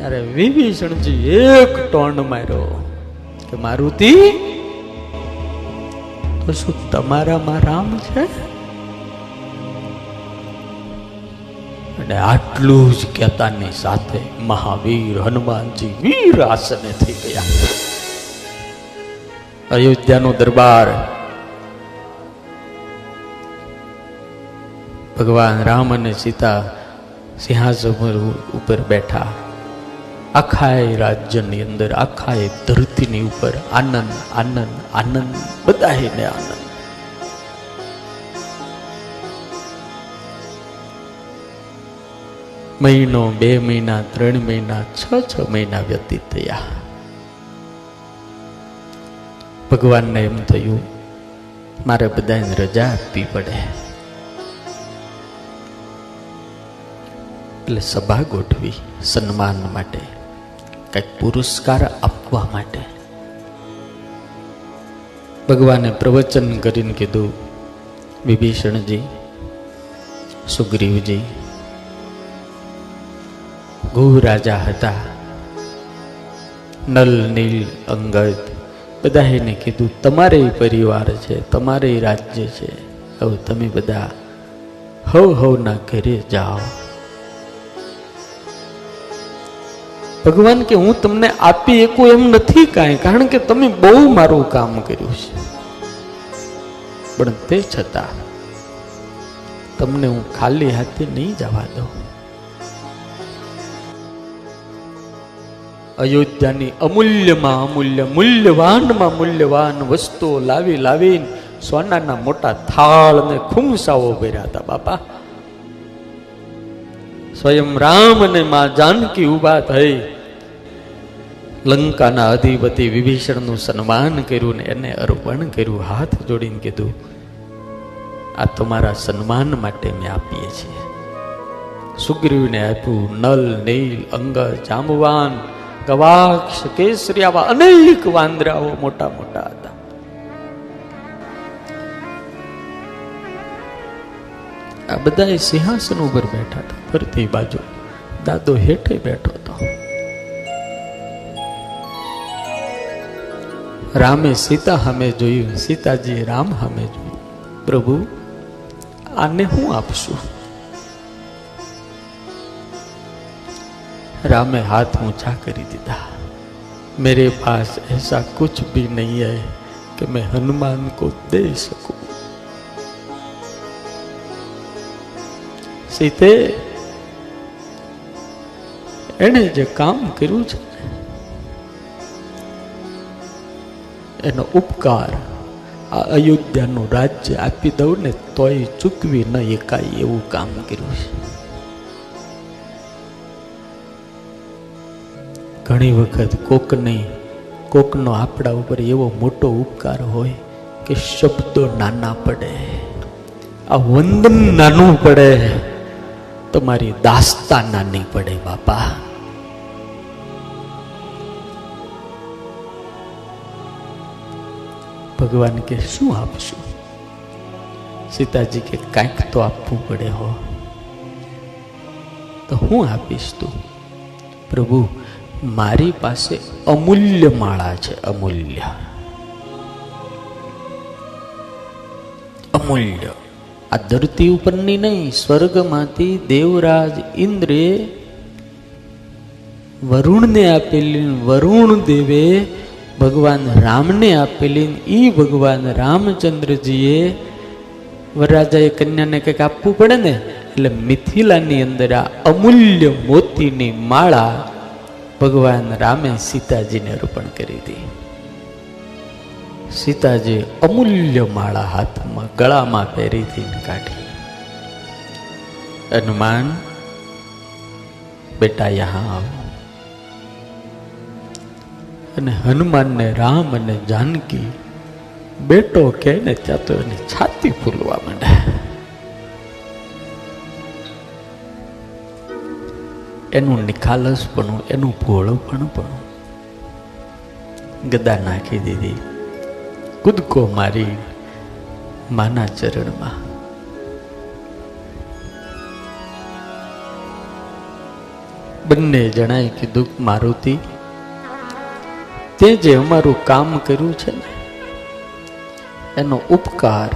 ત્યારે વિભીષણજી એક ટોન માર્યો કે, મારુતિ, તો શું તમારામાં રામ છે? અને આટલું જ કહેતાની સાથે મહાવીર હનુમાનજી વીર આસને થઈ ગયા. અયોધ્યાનો દરબાર. ભગવાન રામ અને સીતા સિંહાસન ઉપર બેઠા. આખા રાજ્યની અંદર આખા ધરતીની ઉપર, આનંદ આનંદ આનંદ બધાને આનંદ. મહિનો, બે મહિના, ત્રણ મહિના, છ છ મહિના વ્યતીત થયા. ભગવાનને એમ થયું, મારે બધાને રજા આપવી પડે. એટલે સભા ગોઠવી સન્માન માટે. કંઈક પુરસ્કાર આપવા માટે. ભગવાને પ્રવચન કરીને કીધું, વિભીષણજી, સુગ્રીવજી, ગૌ રાજા હતા. નલ, નીલ, અંગદ બધા એને કીધું, તમારે પરિવાર છે, તમારે રાજ્ય છે. હવે તમે બધા હવ હવના ઘરે જાઓ. ભગવાન કે હું તમને આપી એકું એમ નથી કાંઈ, કારણ કે તમે બહુ મારું કામ કર્યું છે. પણ તે છતાં તમને હું ખાલી હાથે નહીં જવા દઉં. અયોધ્યાની અમૂલ્યમાં અમૂલ્ય મૂલ્યવાનમાં મૂલ્યવાન વસ્તુઓ લાવી લાવીને સોનાના મોટા થાળ અને ખુમસાઓ ભર્યા હતા, બાપા. સ્વયં રામ અને માં જાનકી ઊભા થઈ. લંકાના અધિપતિ વિભીષણનું સન્માન કર્યું ને એને અર્પણ કર્યું, હાથ જોડીને કીધું, આ તમારા સન્માન માટે મેં આપીએ છીએ. સુગ્રીવને આપ્યું, નલ, નીલ, અંગ જામવાન ગવાક્ષ, કેસરી, આવા અનેક વાંદરાઓ મોટા મોટા આ બધા સિંહાસન ઉપર બેઠા હતા ફરતી બાજુ દાદો હેઠે બેઠો હતો રામે સીતા સામે જોયું સીતાજી રામ સામે જોયું પ્રભુ આને હું આપશું रामे हाथ ऊंचा कर દીધા मेरे पास ऐसा कुछ भी नहीं है कि मैं हनुमान को दे सकूं સીતે એણે જે કામ કર્યું છે, એનો ઉપકાર આ અયોધ્યાનું રાજ્ય આપી દઉં ને તોય ચૂકવી ન એકાય એવું કામ કર્યું છે. ઘણી વખત કોકની, કોકનો આપણા ઉપર એવો મોટો ઉપકાર હોય કે શબ્દો નાના પડે, આ વંદન નાનું પડે. તમારી દાસ્તા નાની પડે, બાપા. ભગવાન કે, શું આપશું? સીતાજી કે, કાંઈક તો આપવું પડે હો. તો હું આપીશ તું. પ્રભુ, મારી પાસે અમૂલ્ય માળા છે, અમૂલ્ય. અમૂલ્ય. આ ધરતી ઉપરની નહીં, સ્વર્ગમાંથી દેવરાજ ઇન્દ્રે વરુણને આપેલી, વરુણ દેવે ભગવાન રામને આપેલી, ઈ ભગવાન રામચંદ્રજીએ વરરાજાએ કન્યાને કંઈક આપવું પડે ને, એટલે મિથિલાની અંદર આ અમૂલ્ય મોતીની માળા ભગવાન રામે સીતાજીને અર્પણ કરી હતી. સીતાજી અમૂલ્ય માળા હાથમાં ગળામાં પહેરીથી કાઢી. હનુમાન, બેટા યહાં આવો. અને હનુમાનને રામ અને જાનકી બેટો કે ને ત્યાં તો એની છાતી ફૂલવા માંડે. એનું નિખાલસપણું એનું ભોળપણ પણ ગદા નાખી દીધી. કૂદકો મારી માના ચરણમાં. બંને જણાએ કીધું, મારુતિ, તે જે અમારું કામ કર્યું છે ને, એનો ઉપકાર,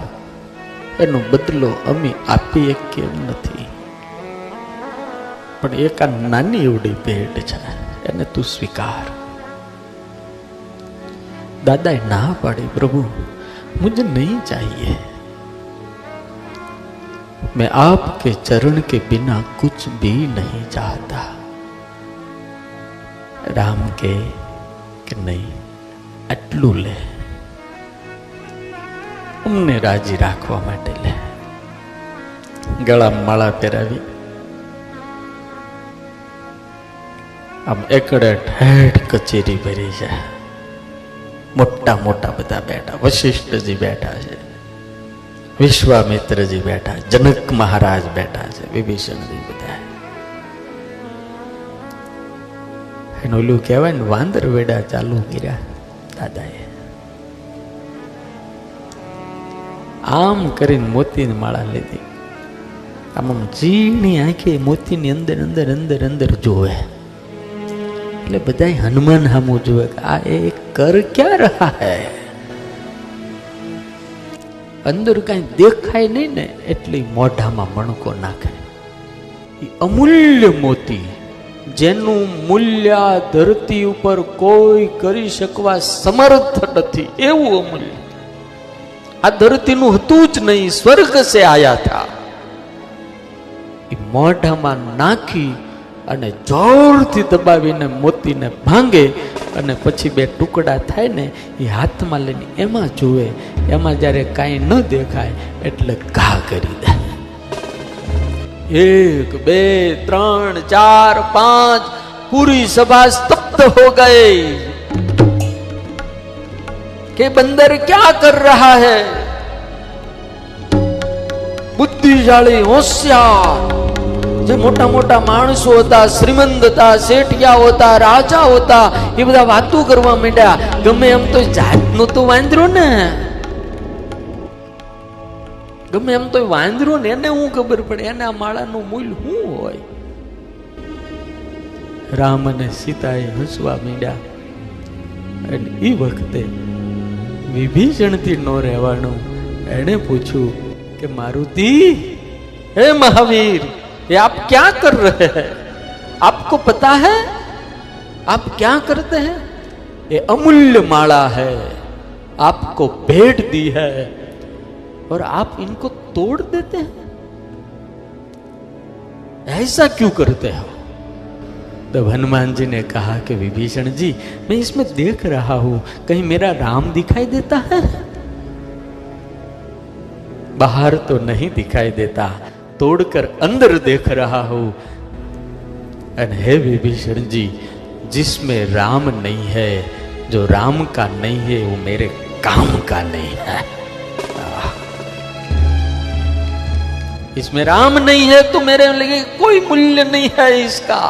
એનો બદલો અમે આપીએ કેમ નથી? પણ એક આ નાની એવડી ભેટ છે એને તું સ્વીકાર दादा, ना पाड़े प्रभु, मुझे नहीं चाहिए। मैं आपके चरण के बिना कुछ भी नहीं चाहता। राम के कि नहीं, अटलू ले। उमने राज़ी राखवा माटे ले। गळा माळा पेरावी। આમ એકડે ઠેઠ કચેરી ભરી જાય મોટા મોટા બધા બેઠા, વશિષ્ઠજી બેઠા છે, વિશ્વામિત્રજી બેઠા, જનક મહારાજ બેઠા છે, વિભીષણજી બધા. એનું ઓલું કહેવાય ને, વાંદર વેડા ચાલુ કર્યા, દાદાએ. આમ કરીને મોતીની માળા લીધી. આમ ઝીણી આંખે મોતીની અંદર અંદર અંદર અંદર જોવે. એટલે બધા હનુમાન હામું કે આ એ કર ક્યાં રહા હૈ? અંદર કાંઈ દેખાય નહીં ને એટલે મોઢામાં મણકો નાખે. અમૂલ્ય મોતી, જેનું મૂલ્ય ધરતી ઉપર કોઈ કરી શકવા સમર્થ નથી. એવું અમૂલ્ય. આ ધરતીનું હતું જ નહીં, સ્વર્ગ સે આયા થા. મોઢામાં નાખી અને જોરથી દબાવીને મોતીને ભાંગે અને પછી બે ટુકડા થાય ને એ હાથમાં લઈને એમાં જુએ. એમાં જ્યારે કાંઈ ન દેખાય એટલે ઘા કરી દે. એક, બે, ત્રણ, ચાર, પાંચ, પૂરી સભા સ્તબ્ધ હો ગઈ. કે બંદર ક્યાં કર રહા હૈ? બુદ્ધિશાળી હોશિયાર. જે મોટા મોટા માણસો હતા, શ્રીમંત હતા શેઠિયા હતા રાજા હતા, એ બધા વાતો કરવા માંડ્યા. ગમે એમ તો જાતનું તો વાંદરો ને. ગમે એમ તો વાંદરો ને, એને હું ખબર પડે, એને માળાનું મૂલ શું હોય? રામ અને સીતાએ હસવા માંડ્યા. અને એ વખતે વિભીષણથી ન રહેવાનું એણે પૂછ્યું કે, મારુતિ, હે મહાવીર ये आप क्या कर रहे हैं? आपको पता है? आप क्या करते हैं? ये अमूल्य माला है। आपको भेंट दी है। और आप इनको तोड़ देते हैं? ऐसा क्यों करते हो तब हनुमान जी ने कहा कि विभीषण जी, मैं इसमें देख रहा हूँ, कहीं मेरा राम दिखाई देता है? बाहर तो नहीं दिखाई देता। तोड़कर अंदर देख रहा हूँ। हे विभीषण जी, जिसमें राम नहीं है, जो राम का नहीं है, वो मेरे काम का नहीं है। इसमें राम नहीं है तो मेरे लिए कोई मूल्य नहीं है इसका।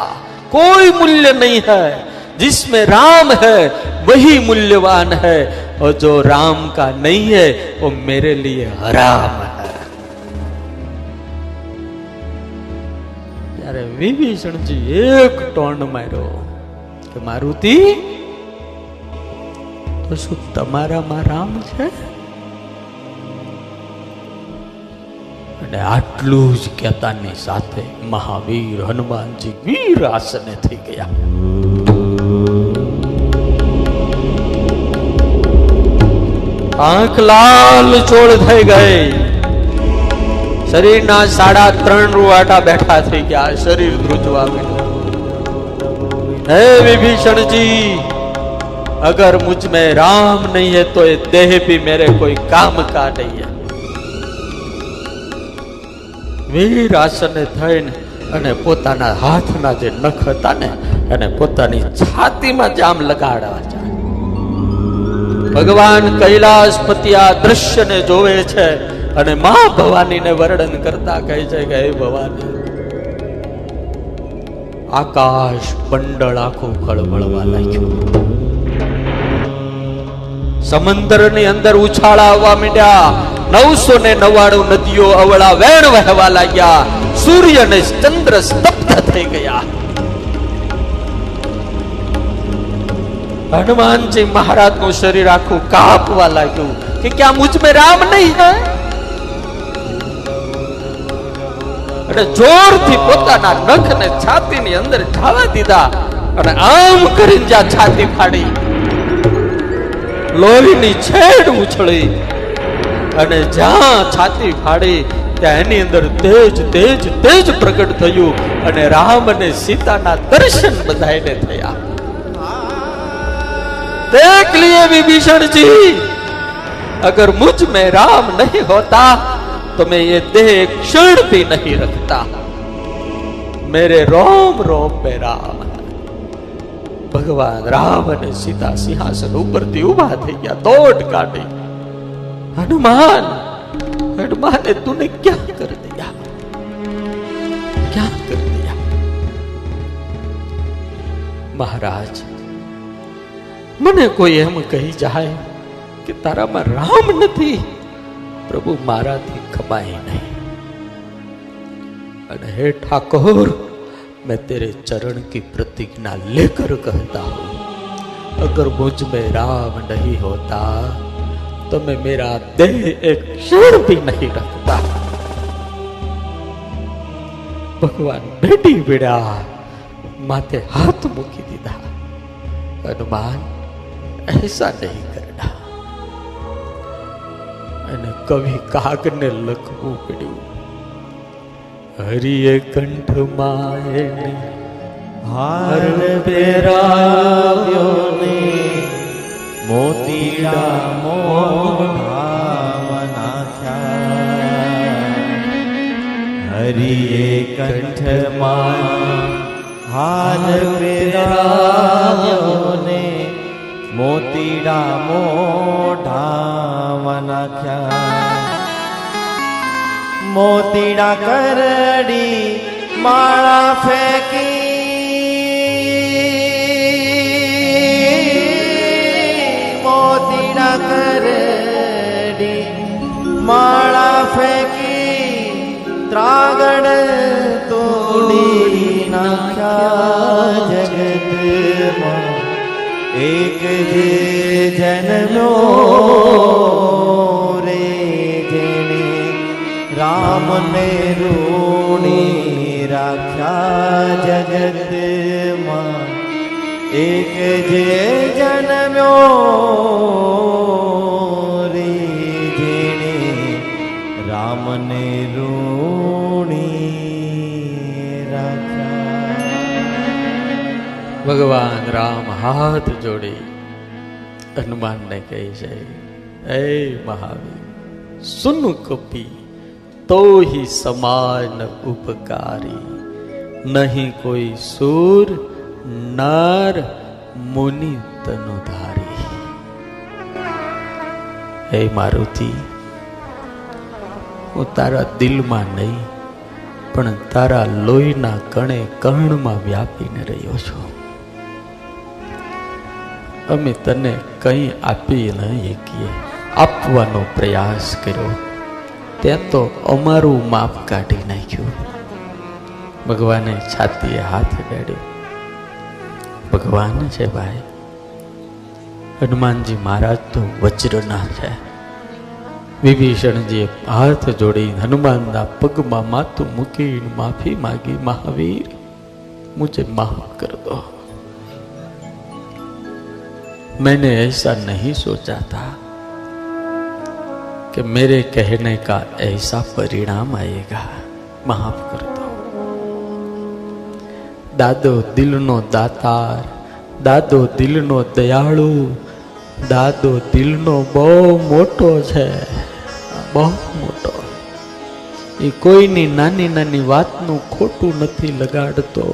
कोई मूल्य नहीं है। जिसमें राम है, वही मूल्यवान है, और जो राम का नहीं है, वो मेरे लिए हराम है। વિભીષણજી એક ટોન માર્યો કે, મારુતિ, તો શું તમારામાં રામ છે? અને આટલું જ કહેતાની સાથે મહાવીર હનુમાનજી વીર આસને થઈ ગયા. આંખ લાલ ચોળ થઈ ગઈ. શરીરના સાડા ત્રણ રૂવાટા બેઠા થઈ ગયા, શરીર ધ્રુજવા મીઠું હે વિભીષણજી, અગર મુજ મેં રામ નહીં હે તો એ દેહ ભી મેરે કોઈ કામ કા નહીં હે. વીર આસને થઈને અને પોતાના હાથના જે નખ હતા ને અને પોતાની છાતીમાં જામ લગાડવા જાય ભગવાન કૈલાસપતિ આ દ્રશ્યને જોવે છે અને મા ભવાનીને વર્ણન કરતા કહે છે કે, હે ભવાની, આકાશ મંડળ આખું ખળબળવા લાગ્યું. સમંદરની અંદર ઉછાળા આવવા માંડ્યા. નવસો ને નવ્વાણું નદીઓ અવળા વેણ વહેવા લાગ્યા. સૂર્ય ને ચંદ્ર સ્તબ્ધ થઈ ગયા. હનુમાનજી મહારાજનું શરીર આખું કાપવા લાગ્યું કે, ક્યાં મુજ રામ નહીં જાય અને જોરથી પોતાના નખને છાતીની અંદર ઠાવા દીધા અને આમ કરીને જ્યાં છાતી ફાડી, લોહીની છેડ ઉછળી. અને જ્યાં છાતી ફાડી, ત્યાં એની અંદર તેજ તેજ તેજ પ્રગટ થયું અને રામ અને સીતાના દર્શન બધાને થયા. દેખ લીએ વિભીષણજી, અગર મુજ મેં રામ નહીં હોતા तो मैं ये देह एक क्षण भी नहीं रखता मेरे रोम रोम में राम है ભગવાન રામ અને સીતા સિંહાસન ઉપરથી ઉભા થઈ ગયા દોડ કાઢી હનુમાન હનુમાને તુને ક્યાં કર દિયા ક્યાં કર દિયા મહારાજ મને કોઈ એમ કહી જાય કે તારામાં રામ નથી પ્રભુ મારાથી ખમાય નહીં અને હે ઠાકોર मैं तेरे चरण की प्रतिज्ञा लेकर कहता हूं अगर मुझ में राम नहीं होता तो मैं मेरा देह एक क्षण भी नहीं रखता भगवान बेटी बेड़ा माथे हाथ મૂકી દીધા હનુમાન ऐसा नहीं करना અને કવિ કાગને લખવું પડ્યું. હરિએ કંઠ માય હાર પહેરાવ્યો ને મોતીડા મોઢામાં હરિએ કંઠમાં હાર પહેરાવ્યો ને મોતીડા મોઢામાં નાખ્યા મોતીડા કરડી માળા ફેંકી એક જે જન્મ્યો રે જેણે રામને રૂણી રાખ્યા જગતમાં એક જે ભગવાન રામ હાથ જોડી હનુમાનને કહે છે એ મહાવીર, સુન કપી તો ही સમાન ઉપકારી. નહીં કોઈ સુર, નર, મુનિ તનુધારી હે મારુતિ, હું તારા દિલમાં નહીં, પણ તારા લોહીના કણે કર્ણમાં વ્યાપીને રહ્યો છું. અમે તને કંઈ આપી ન શકીએ. આપવાનો પ્રયાસ કર્યો. તે તો અમારું માપ કાઢી નાખ્યું. ભગવાને છાતીએ હાથ ગાડ્યો ભગવાન છે ભાઈ, હનુમાનજી મહારાજ તો વજ્રના છે. વિભીષણજીએ હાથ જોડી હનુમાનના પગમાં માથું મૂકીને માફી માગી, મહાવીર, મુજબ માફ કરતો દો. मैंने ऐसा नहीं सोचा था कि मेरे कहने का ऐसा परिणाम आएगा माफ कर दो દાદો દિલનો દાતાર દાદો દિલનો દયાળુ દાદો દિલનો બહુ મોટો છે બહુ મોટો એ કોઈની નાની નાની વાતનું ખોટું નથી લગાડતો